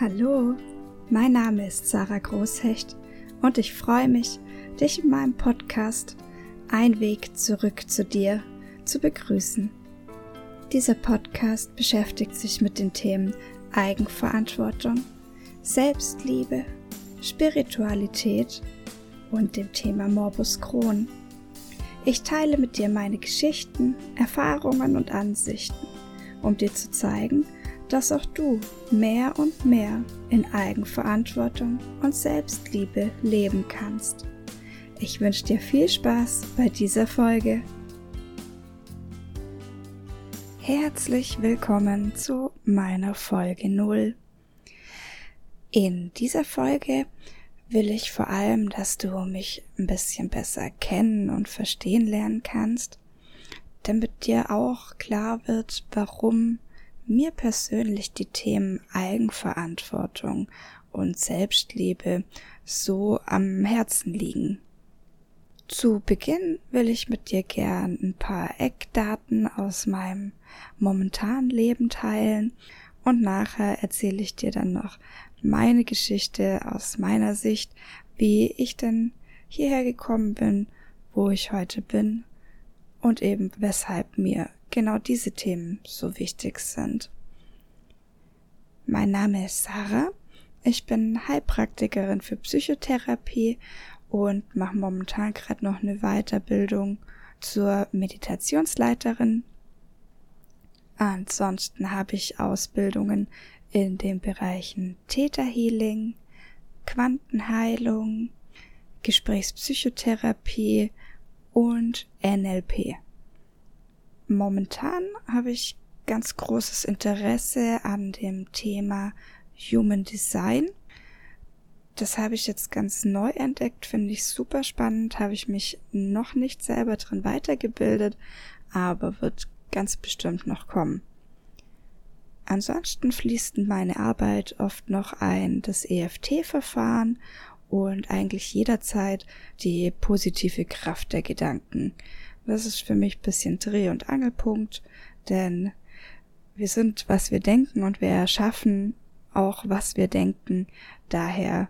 Hallo, mein Name ist Sarah Großhecht und ich freue mich, dich in meinem Podcast Ein Weg zurück zu dir zu begrüßen. Dieser Podcast beschäftigt sich mit den Themen Eigenverantwortung, Selbstliebe, Spiritualität und dem Thema Morbus Crohn. Ich teile mit dir meine Geschichten, Erfahrungen und Ansichten, um dir zu zeigen, dass auch du mehr und mehr in Eigenverantwortung und Selbstliebe leben kannst. Ich wünsche dir viel Spaß bei dieser Folge. Herzlich willkommen zu meiner Folge 0. In dieser Folge will ich vor allem, dass du mich ein bisschen besser kennen und verstehen lernen kannst, damit dir auch klar wird, warum mir persönlich die Themen Eigenverantwortung und Selbstliebe so am Herzen liegen. Zu Beginn will ich mit dir gern ein paar Eckdaten aus meinem momentanen Leben teilen und nachher erzähle ich dir dann noch meine Geschichte aus meiner Sicht, wie ich denn hierher gekommen bin, wo ich heute bin und eben weshalb mir genau diese Themen so wichtig sind. Mein Name ist Sarah. Ich bin Heilpraktikerin für Psychotherapie und mache momentan gerade noch eine Weiterbildung zur Meditationsleiterin. Ansonsten habe ich Ausbildungen in den Bereichen Täterhealing, Quantenheilung, Gesprächspsychotherapie und NLP. Momentan habe ich ganz großes Interesse an dem Thema Human Design. Das habe ich jetzt ganz neu entdeckt, finde ich super spannend, habe ich mich noch nicht selber drin weitergebildet, aber wird ganz bestimmt noch kommen. Ansonsten fließt in meine Arbeit oft noch ein das EFT-Verfahren und eigentlich jederzeit die positive Kraft der Gedanken. Das ist für mich bisschen Dreh- und Angelpunkt, denn wir sind, was wir denken und wir erschaffen auch, was wir denken. Daher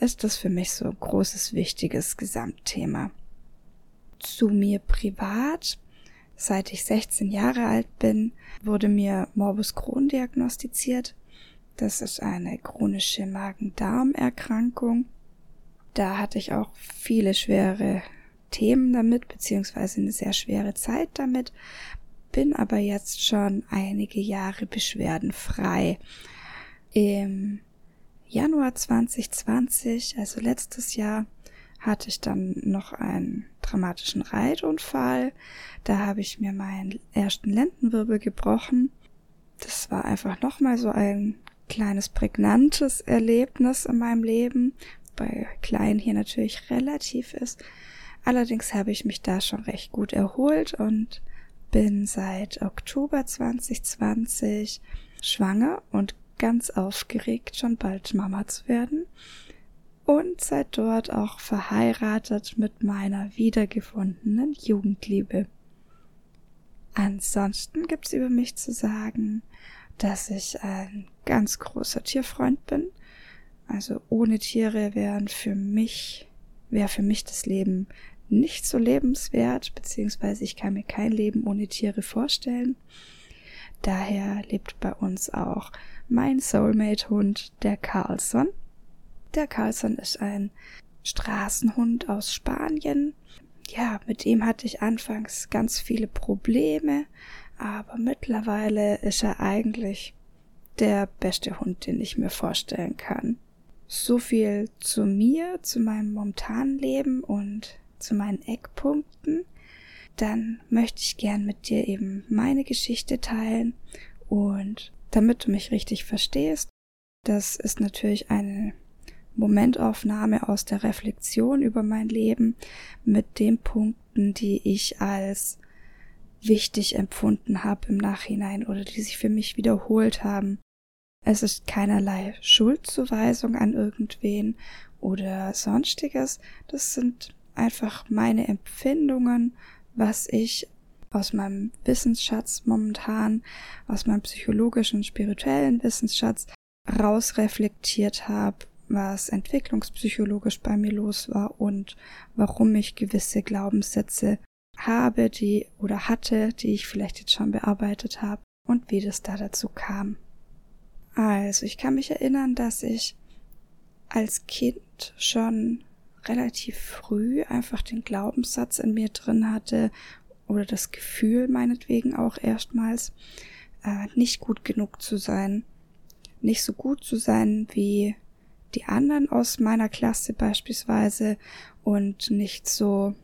ist das für mich so ein großes, wichtiges Gesamtthema. Zu mir privat. Seit ich 16 Jahre alt bin, wurde mir Morbus Crohn diagnostiziert. Das ist eine chronische Magen-Darm-Erkrankung. Da hatte ich auch viele schwere Themen damit, beziehungsweise eine sehr schwere Zeit damit, bin aber jetzt schon einige Jahre beschwerdenfrei. Im Januar 2020, also letztes Jahr, hatte ich dann noch einen dramatischen Reitunfall. Da habe ich mir meinen ersten Lendenwirbel gebrochen. Das war einfach nochmal so ein kleines prägnantes Erlebnis in meinem Leben, bei klein hier natürlich relativ ist. Allerdings habe ich mich da schon recht gut erholt und bin seit Oktober 2020 schwanger und ganz aufgeregt, schon bald Mama zu werden. Und seit dort auch verheiratet mit meiner wiedergefundenen Jugendliebe. Ansonsten gibt's über mich zu sagen, dass ich ein ganz großer Tierfreund bin. Also ohne Tiere wären für mich, wäre für mich das Leben nicht so lebenswert, beziehungsweise ich kann mir kein Leben ohne Tiere vorstellen. Daher lebt bei uns auch mein Soulmate-Hund, der Carlson. Der Carlson ist ein Straßenhund aus Spanien. Ja, mit dem hatte ich anfangs ganz viele Probleme, aber mittlerweile ist er eigentlich der beste Hund, den ich mir vorstellen kann. So viel zu mir, zu meinem momentanen Leben und zu meinen Eckpunkten, dann möchte ich gern mit dir eben meine Geschichte teilen und damit du mich richtig verstehst, das ist natürlich eine Momentaufnahme aus der Reflexion über mein Leben mit den Punkten, die ich als wichtig empfunden habe im Nachhinein oder die sich für mich wiederholt haben. Es ist keinerlei Schuldzuweisung an irgendwen oder sonstiges. Das sind einfach meine Empfindungen, was ich aus meinem Wissensschatz momentan, aus meinem psychologischen, spirituellen Wissensschatz, rausreflektiert habe, was entwicklungspsychologisch bei mir los war und warum ich gewisse Glaubenssätze habe, die oder hatte, die ich vielleicht jetzt schon bearbeitet habe und wie das da dazu kam. Also, ich kann mich erinnern, dass ich als Kind schon relativ früh einfach den Glaubenssatz in mir drin hatte oder das Gefühl meinetwegen auch erstmals, äh, nicht gut genug zu sein, nicht so gut zu sein wie die anderen aus meiner Klasse beispielsweise und nicht so,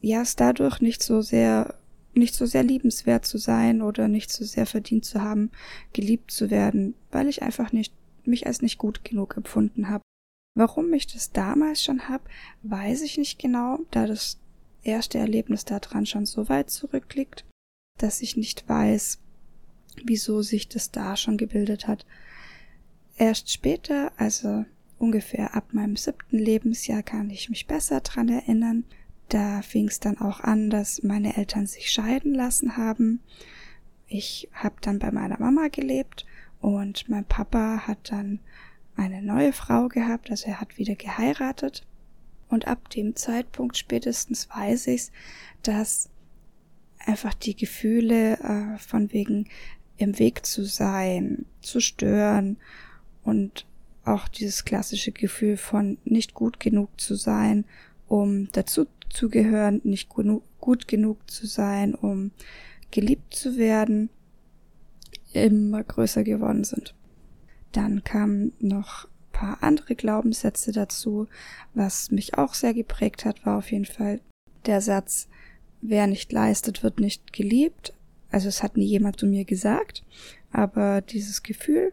ja, es dadurch nicht so sehr, nicht so sehr liebenswert zu sein oder nicht so sehr verdient zu haben, geliebt zu werden, weil ich einfach nicht, mich als nicht gut genug empfunden habe. Warum ich das damals schon hab, weiß ich nicht genau, da das erste Erlebnis daran schon so weit zurückliegt, dass ich nicht weiß, wieso sich das da schon gebildet hat. Erst später, also ungefähr ab meinem siebten Lebensjahr, kann ich mich besser dran erinnern. Da fing es dann auch an, dass meine Eltern sich scheiden lassen haben. Ich habe dann bei meiner Mama gelebt und mein Papa hat dann eine neue Frau gehabt, also er hat wieder geheiratet. Und ab dem Zeitpunkt spätestens weiß ich, dass einfach die Gefühle äh, von wegen im Weg zu sein, zu stören und auch dieses klassische Gefühl von nicht gut genug zu sein, um dazu zu gehören, nicht gut genug zu sein, um geliebt zu werden, immer größer geworden sind. Dann kamen noch paar andere Glaubenssätze dazu. Was mich auch sehr geprägt hat, war auf jeden Fall der Satz, wer nicht leistet, wird nicht geliebt. Also es hat nie jemand zu mir gesagt, aber dieses Gefühl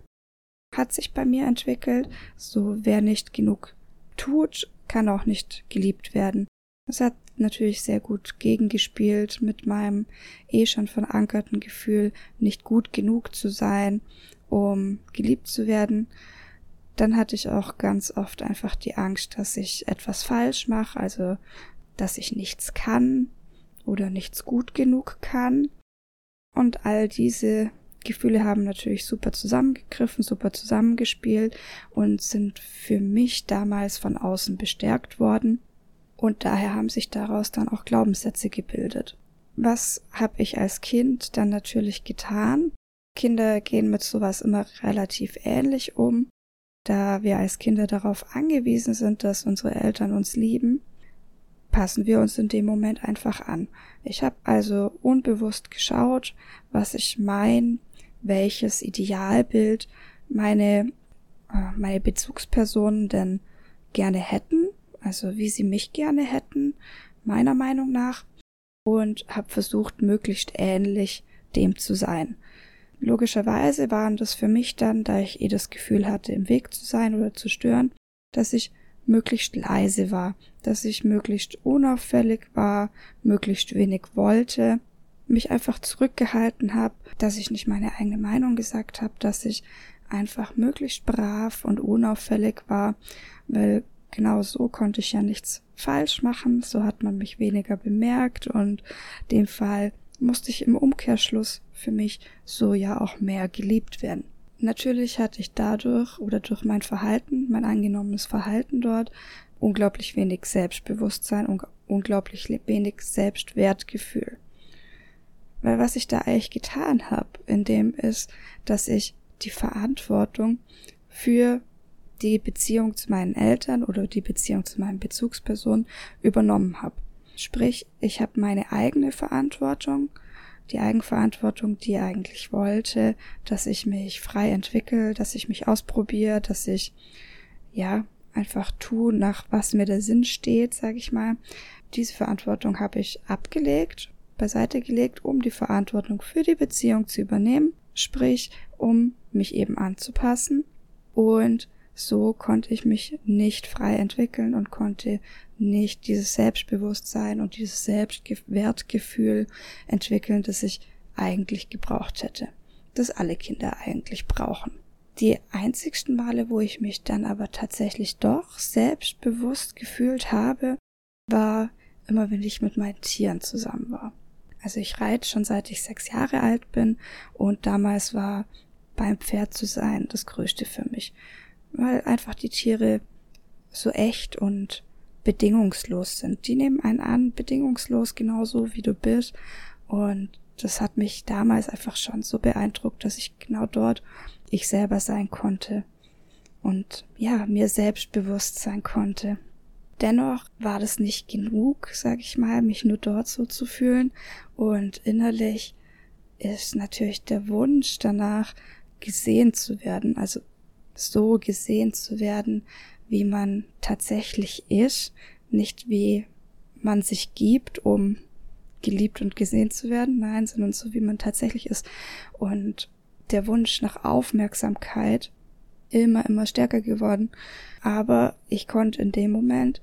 hat sich bei mir entwickelt. So, wer nicht genug tut, kann auch nicht geliebt werden. Es hat natürlich sehr gut gegengespielt mit meinem eh schon verankerten Gefühl, nicht gut genug zu sein, um geliebt zu werden. Dann hatte ich auch ganz oft einfach die Angst, dass ich etwas falsch mache, also dass ich nichts kann oder nichts gut genug kann. Und all diese Gefühle haben natürlich super zusammengegriffen, super zusammengespielt und sind für mich damals von außen bestärkt worden. Und daher haben sich daraus dann auch Glaubenssätze gebildet. Was habe ich als Kind dann natürlich getan? Kinder gehen mit sowas immer relativ ähnlich um. Da wir als Kinder darauf angewiesen sind, dass unsere Eltern uns lieben, passen wir uns in dem Moment einfach an. Ich habe also unbewusst geschaut, was ich mein, welches Idealbild meine, äh, meine Bezugspersonen denn gerne hätten, also wie sie mich gerne hätten, meiner Meinung nach, und habe versucht, möglichst ähnlich dem zu sein. Logischerweise waren das für mich dann, da ich eh das Gefühl hatte, im Weg zu sein oder zu stören, dass ich möglichst leise war, dass ich möglichst unauffällig war, möglichst wenig wollte, mich einfach zurückgehalten habe, dass ich nicht meine eigene Meinung gesagt habe, dass ich einfach möglichst brav und unauffällig war, weil genau so konnte ich ja nichts falsch machen, so hat man mich weniger bemerkt und dem Fall musste ich im Umkehrschluss für mich so ja auch mehr geliebt werden. Natürlich hatte ich dadurch oder durch mein Verhalten, mein angenommenes Verhalten dort, unglaublich wenig Selbstbewusstsein und unglaublich wenig Selbstwertgefühl. Weil was ich da eigentlich getan habe, in dem ist, dass ich die Verantwortung für die Beziehung zu meinen Eltern oder die Beziehung zu meinen Bezugspersonen übernommen habe. Sprich, ich habe meine eigene Verantwortung, die Eigenverantwortung, die eigentlich wollte, dass ich mich frei entwickle, dass ich mich ausprobiere, dass ich ja einfach tue, nach was mir der Sinn steht, sage ich mal. Diese Verantwortung habe ich abgelegt, beiseite gelegt, um die Verantwortung für die Beziehung zu übernehmen, sprich, um mich eben anzupassen und so konnte ich mich nicht frei entwickeln und konnte nicht dieses Selbstbewusstsein und dieses Selbstwertgefühl entwickeln, das ich eigentlich gebraucht hätte, das alle Kinder eigentlich brauchen. Die einzigsten Male, wo ich mich dann aber tatsächlich doch selbstbewusst gefühlt habe, war immer, wenn ich mit meinen Tieren zusammen war. Also ich reite schon seit ich sechs Jahre alt bin und damals war beim Pferd zu sein das Größte für mich. Weil einfach die Tiere so echt und bedingungslos sind. Die nehmen einen an, bedingungslos, genauso wie du bist. Und das hat mich damals einfach schon so beeindruckt, dass ich genau dort ich selber sein konnte. Und ja, mir selbstbewusst sein konnte. Dennoch war das nicht genug, sag ich mal, mich nur dort so zu fühlen. Und innerlich ist natürlich der Wunsch danach, gesehen zu werden, also so gesehen zu werden, wie man tatsächlich ist, nicht wie man sich gibt, um geliebt und gesehen zu werden, nein, sondern so wie man tatsächlich ist. Und der Wunsch nach Aufmerksamkeit immer, immer stärker geworden. Aber ich konnte in dem Moment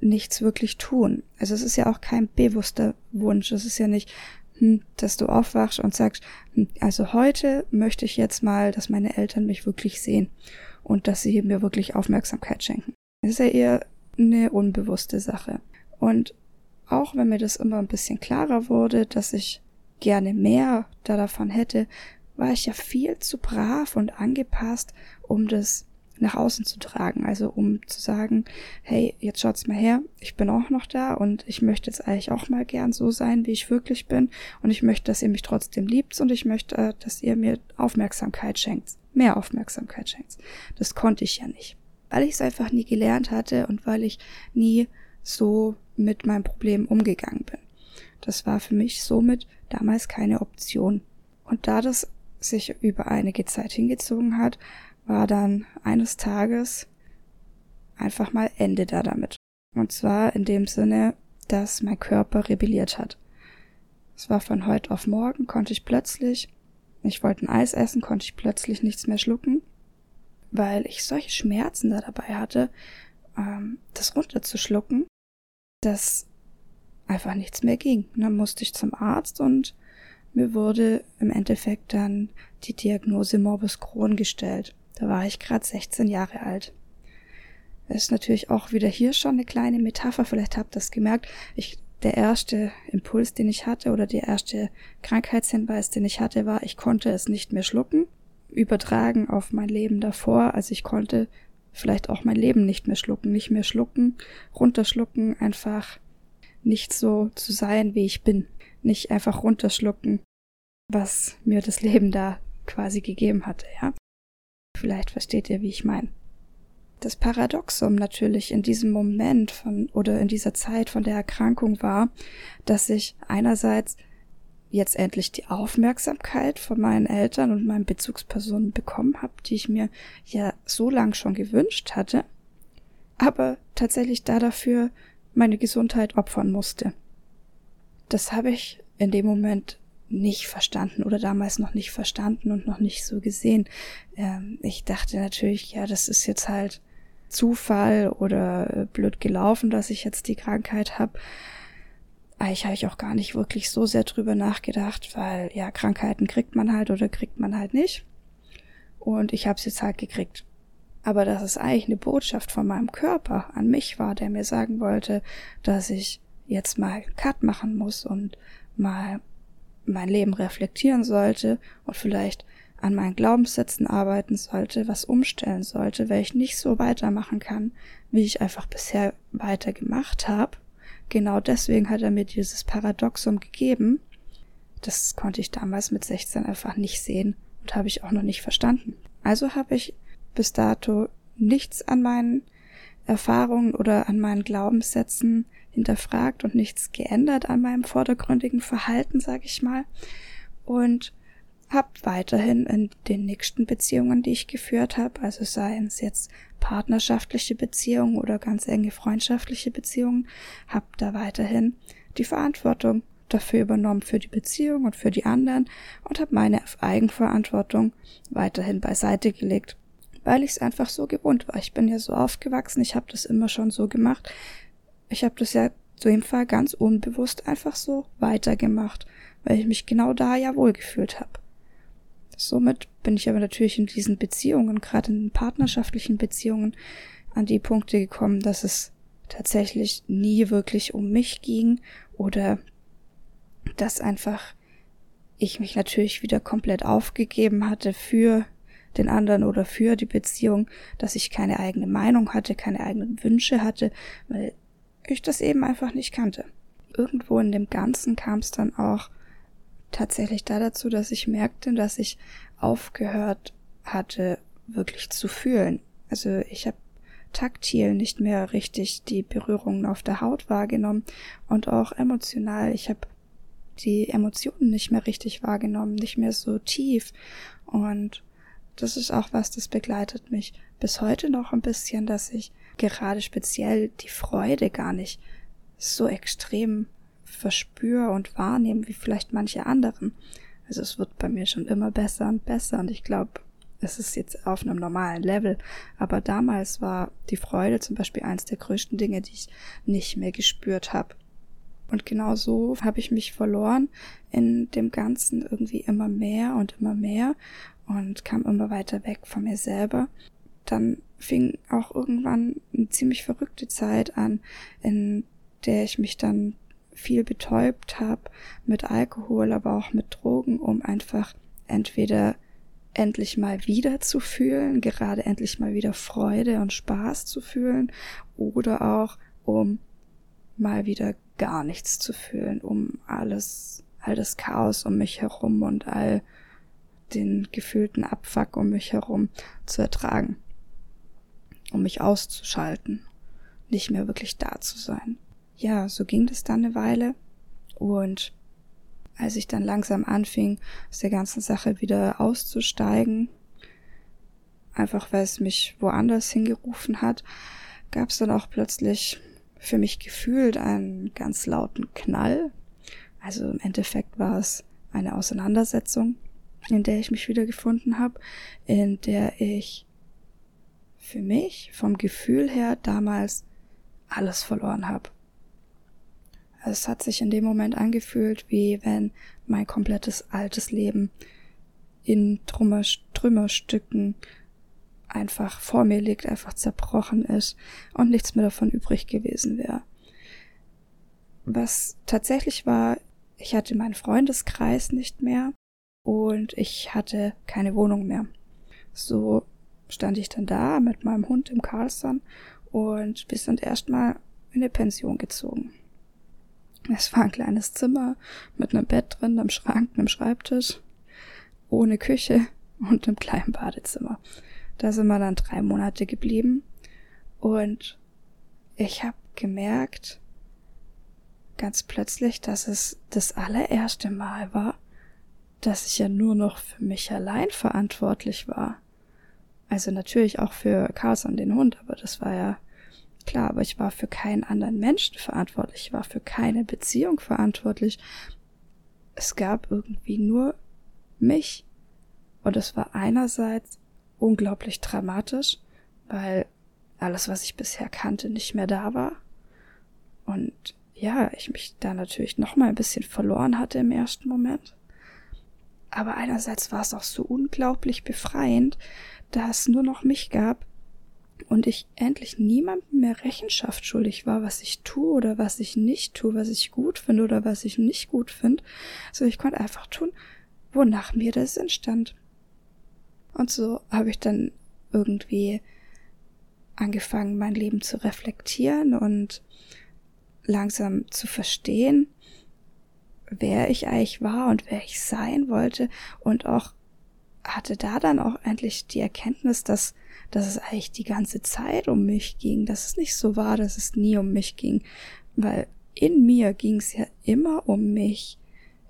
nichts wirklich tun. Also es ist ja auch kein bewusster Wunsch. Es ist ja nicht, hm, dass du aufwachst und sagst, hm, also heute möchte ich jetzt mal, dass meine Eltern mich wirklich sehen und dass sie mir wirklich Aufmerksamkeit schenken. Das ist ja eher eine unbewusste Sache. Und auch wenn mir das immer ein bisschen klarer wurde, dass ich gerne mehr da davon hätte, war ich ja viel zu brav und angepasst, um das nach außen zu tragen. Also um zu sagen, hey, jetzt schaut's mal her, ich bin auch noch da und ich möchte jetzt eigentlich auch mal gern so sein, wie ich wirklich bin. Und ich möchte, dass ihr mich trotzdem liebt und ich möchte, dass ihr mir Aufmerksamkeit schenkt mehr Aufmerksamkeit schenkst. Das konnte ich ja nicht, weil ich es einfach nie gelernt hatte und weil ich nie so mit meinem Problem umgegangen bin. Das war für mich somit damals keine Option. Und da das sich über einige Zeit hingezogen hat, war dann eines Tages einfach mal Ende da damit. Und zwar in dem Sinne, dass mein Körper rebelliert hat. Es war von heute auf morgen, konnte ich plötzlich ich wollte ein Eis essen, konnte ich plötzlich nichts mehr schlucken, weil ich solche Schmerzen da dabei hatte, ähm, das runterzuschlucken, dass einfach nichts mehr ging. Und dann musste ich zum Arzt und mir wurde im Endeffekt dann die Diagnose Morbus Crohn gestellt. Da war ich gerade 16 Jahre alt. Das ist natürlich auch wieder hier schon eine kleine Metapher. Vielleicht habt ihr das gemerkt. Ich der erste Impuls, den ich hatte, oder der erste Krankheitshinweis, den ich hatte, war, ich konnte es nicht mehr schlucken, übertragen auf mein Leben davor. Also ich konnte vielleicht auch mein Leben nicht mehr schlucken, nicht mehr schlucken, runterschlucken, einfach nicht so zu sein, wie ich bin, nicht einfach runterschlucken, was mir das Leben da quasi gegeben hatte, ja. Vielleicht versteht ihr, wie ich meine das Paradoxum natürlich in diesem Moment von oder in dieser Zeit von der Erkrankung war, dass ich einerseits jetzt endlich die Aufmerksamkeit von meinen Eltern und meinen Bezugspersonen bekommen habe, die ich mir ja so lang schon gewünscht hatte, aber tatsächlich da dafür meine Gesundheit opfern musste. Das habe ich in dem Moment nicht verstanden oder damals noch nicht verstanden und noch nicht so gesehen. Ähm, ich dachte natürlich, ja, das ist jetzt halt Zufall oder äh, blöd gelaufen, dass ich jetzt die Krankheit habe. Eigentlich habe ich auch gar nicht wirklich so sehr drüber nachgedacht, weil ja, Krankheiten kriegt man halt oder kriegt man halt nicht. Und ich habe es jetzt halt gekriegt. Aber dass es eigentlich eine Botschaft von meinem Körper an mich war, der mir sagen wollte, dass ich jetzt mal Cut machen muss und mal mein Leben reflektieren sollte und vielleicht an meinen Glaubenssätzen arbeiten sollte, was umstellen sollte, weil ich nicht so weitermachen kann, wie ich einfach bisher weiter gemacht habe. Genau deswegen hat er mir dieses Paradoxum gegeben. Das konnte ich damals mit 16 einfach nicht sehen und habe ich auch noch nicht verstanden. Also habe ich bis dato nichts an meinen Erfahrungen oder an meinen Glaubenssätzen hinterfragt und nichts geändert an meinem vordergründigen Verhalten, sag ich mal. Und habe weiterhin in den nächsten Beziehungen, die ich geführt habe, also seien es jetzt partnerschaftliche Beziehungen oder ganz enge freundschaftliche Beziehungen, habe da weiterhin die Verantwortung dafür übernommen für die Beziehung und für die anderen und habe meine Eigenverantwortung weiterhin beiseite gelegt, weil ich es einfach so gewohnt war. Ich bin ja so aufgewachsen, ich habe das immer schon so gemacht. Ich habe das ja zu dem Fall ganz unbewusst einfach so weitergemacht, weil ich mich genau da ja wohlgefühlt habe. Somit bin ich aber natürlich in diesen Beziehungen, gerade in partnerschaftlichen Beziehungen, an die Punkte gekommen, dass es tatsächlich nie wirklich um mich ging oder dass einfach ich mich natürlich wieder komplett aufgegeben hatte für den anderen oder für die Beziehung, dass ich keine eigene Meinung hatte, keine eigenen Wünsche hatte, weil ich das eben einfach nicht kannte. Irgendwo in dem Ganzen kam es dann auch tatsächlich da dazu, dass ich merkte, dass ich aufgehört hatte, wirklich zu fühlen. Also ich habe taktil nicht mehr richtig die Berührungen auf der Haut wahrgenommen und auch emotional. Ich habe die Emotionen nicht mehr richtig wahrgenommen, nicht mehr so tief. Und das ist auch was, das begleitet mich bis heute noch ein bisschen, dass ich gerade speziell die Freude gar nicht so extrem verspüre und wahrnehme wie vielleicht manche anderen. Also es wird bei mir schon immer besser und besser und ich glaube, es ist jetzt auf einem normalen Level, aber damals war die Freude zum Beispiel eins der größten Dinge, die ich nicht mehr gespürt habe. Und genau so habe ich mich verloren in dem Ganzen irgendwie immer mehr und immer mehr und kam immer weiter weg von mir selber. Dann fing auch irgendwann eine ziemlich verrückte Zeit an, in der ich mich dann viel betäubt habe mit Alkohol, aber auch mit Drogen, um einfach entweder endlich mal wieder zu fühlen, gerade endlich mal wieder Freude und Spaß zu fühlen oder auch um mal wieder gar nichts zu fühlen, um alles, all das Chaos um mich herum und all den gefühlten Abfuck um mich herum zu ertragen, um mich auszuschalten, nicht mehr wirklich da zu sein. Ja, so ging das dann eine Weile und als ich dann langsam anfing, aus der ganzen Sache wieder auszusteigen, einfach weil es mich woanders hingerufen hat, gab es dann auch plötzlich für mich gefühlt einen ganz lauten Knall. Also im Endeffekt war es eine Auseinandersetzung, in der ich mich wiedergefunden habe, in der ich für mich vom Gefühl her damals alles verloren habe. Es hat sich in dem Moment angefühlt, wie wenn mein komplettes altes Leben in Trümmer, Trümmerstücken einfach vor mir liegt, einfach zerbrochen ist und nichts mehr davon übrig gewesen wäre. Was tatsächlich war, ich hatte meinen Freundeskreis nicht mehr und ich hatte keine Wohnung mehr. So stand ich dann da mit meinem Hund im Carlson und wir sind erstmal in eine Pension gezogen. Es war ein kleines Zimmer mit einem Bett drin, einem Schrank, einem Schreibtisch, ohne Küche und einem kleinen Badezimmer. Da sind wir dann drei Monate geblieben und ich habe gemerkt, ganz plötzlich, dass es das allererste Mal war, dass ich ja nur noch für mich allein verantwortlich war. Also natürlich auch für Carlson den Hund, aber das war ja Klar, aber ich war für keinen anderen Menschen verantwortlich, ich war für keine Beziehung verantwortlich. Es gab irgendwie nur mich. Und es war einerseits unglaublich dramatisch, weil alles, was ich bisher kannte, nicht mehr da war. Und ja, ich mich da natürlich noch mal ein bisschen verloren hatte im ersten Moment. Aber einerseits war es auch so unglaublich befreiend, da es nur noch mich gab, und ich endlich niemandem mehr Rechenschaft schuldig war, was ich tue oder was ich nicht tue, was ich gut finde oder was ich nicht gut finde. So, ich konnte einfach tun, wonach mir der Sinn stand. Und so habe ich dann irgendwie angefangen, mein Leben zu reflektieren und langsam zu verstehen, wer ich eigentlich war und wer ich sein wollte und auch hatte da dann auch endlich die Erkenntnis, dass dass es eigentlich die ganze Zeit um mich ging, dass es nicht so war, dass es nie um mich ging, weil in mir ging es ja immer um mich.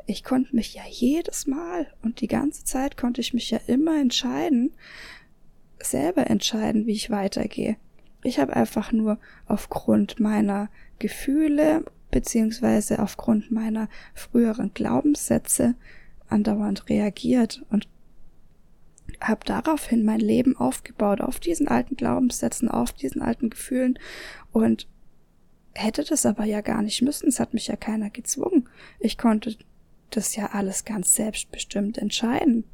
Ich konnte mich ja jedes Mal und die ganze Zeit konnte ich mich ja immer entscheiden, selber entscheiden, wie ich weitergehe. Ich habe einfach nur aufgrund meiner Gefühle beziehungsweise aufgrund meiner früheren Glaubenssätze andauernd reagiert und habe daraufhin mein Leben aufgebaut, auf diesen alten Glaubenssätzen, auf diesen alten Gefühlen und hätte das aber ja gar nicht müssen. Es hat mich ja keiner gezwungen. Ich konnte das ja alles ganz selbstbestimmt entscheiden.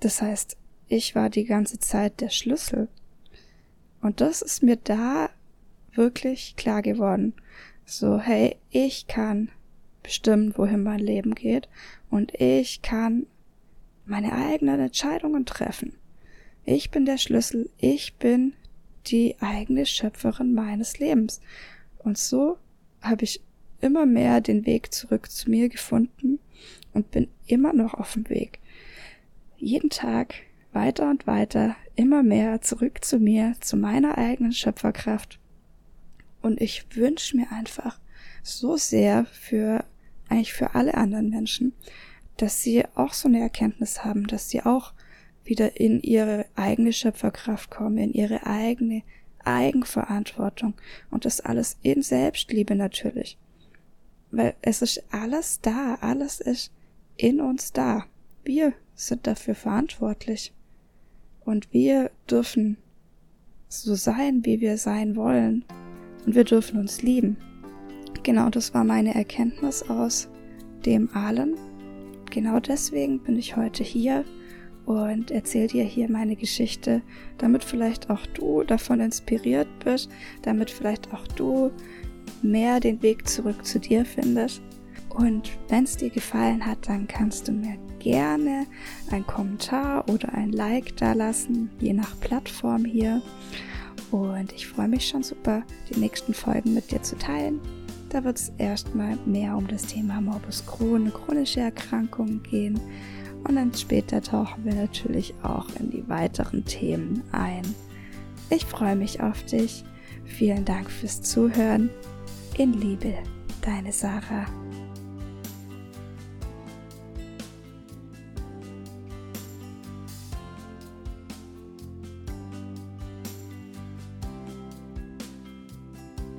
Das heißt, ich war die ganze Zeit der Schlüssel. Und das ist mir da wirklich klar geworden. So, hey, ich kann bestimmen, wohin mein Leben geht und ich kann meine eigenen Entscheidungen treffen. Ich bin der Schlüssel, ich bin die eigene Schöpferin meines Lebens. Und so habe ich immer mehr den Weg zurück zu mir gefunden und bin immer noch auf dem Weg. Jeden Tag weiter und weiter, immer mehr zurück zu mir, zu meiner eigenen Schöpferkraft. Und ich wünsche mir einfach so sehr für, eigentlich für alle anderen Menschen, dass sie auch so eine Erkenntnis haben, dass sie auch wieder in ihre eigene Schöpferkraft kommen, in ihre eigene Eigenverantwortung und das alles in Selbstliebe natürlich. Weil es ist alles da, alles ist in uns da. Wir sind dafür verantwortlich. Und wir dürfen so sein, wie wir sein wollen. Und wir dürfen uns lieben. Genau das war meine Erkenntnis aus dem allen. Genau deswegen bin ich heute hier und erzähle dir hier meine Geschichte, damit vielleicht auch du davon inspiriert bist, damit vielleicht auch du mehr den Weg zurück zu dir findest. Und wenn es dir gefallen hat, dann kannst du mir gerne einen Kommentar oder ein Like da lassen, je nach Plattform hier. Und ich freue mich schon super, die nächsten Folgen mit dir zu teilen. Da wird es erstmal mehr um das Thema Morbus Crohn, chronische Erkrankungen gehen und dann später tauchen wir natürlich auch in die weiteren Themen ein. Ich freue mich auf dich. Vielen Dank fürs Zuhören. In Liebe, deine Sarah.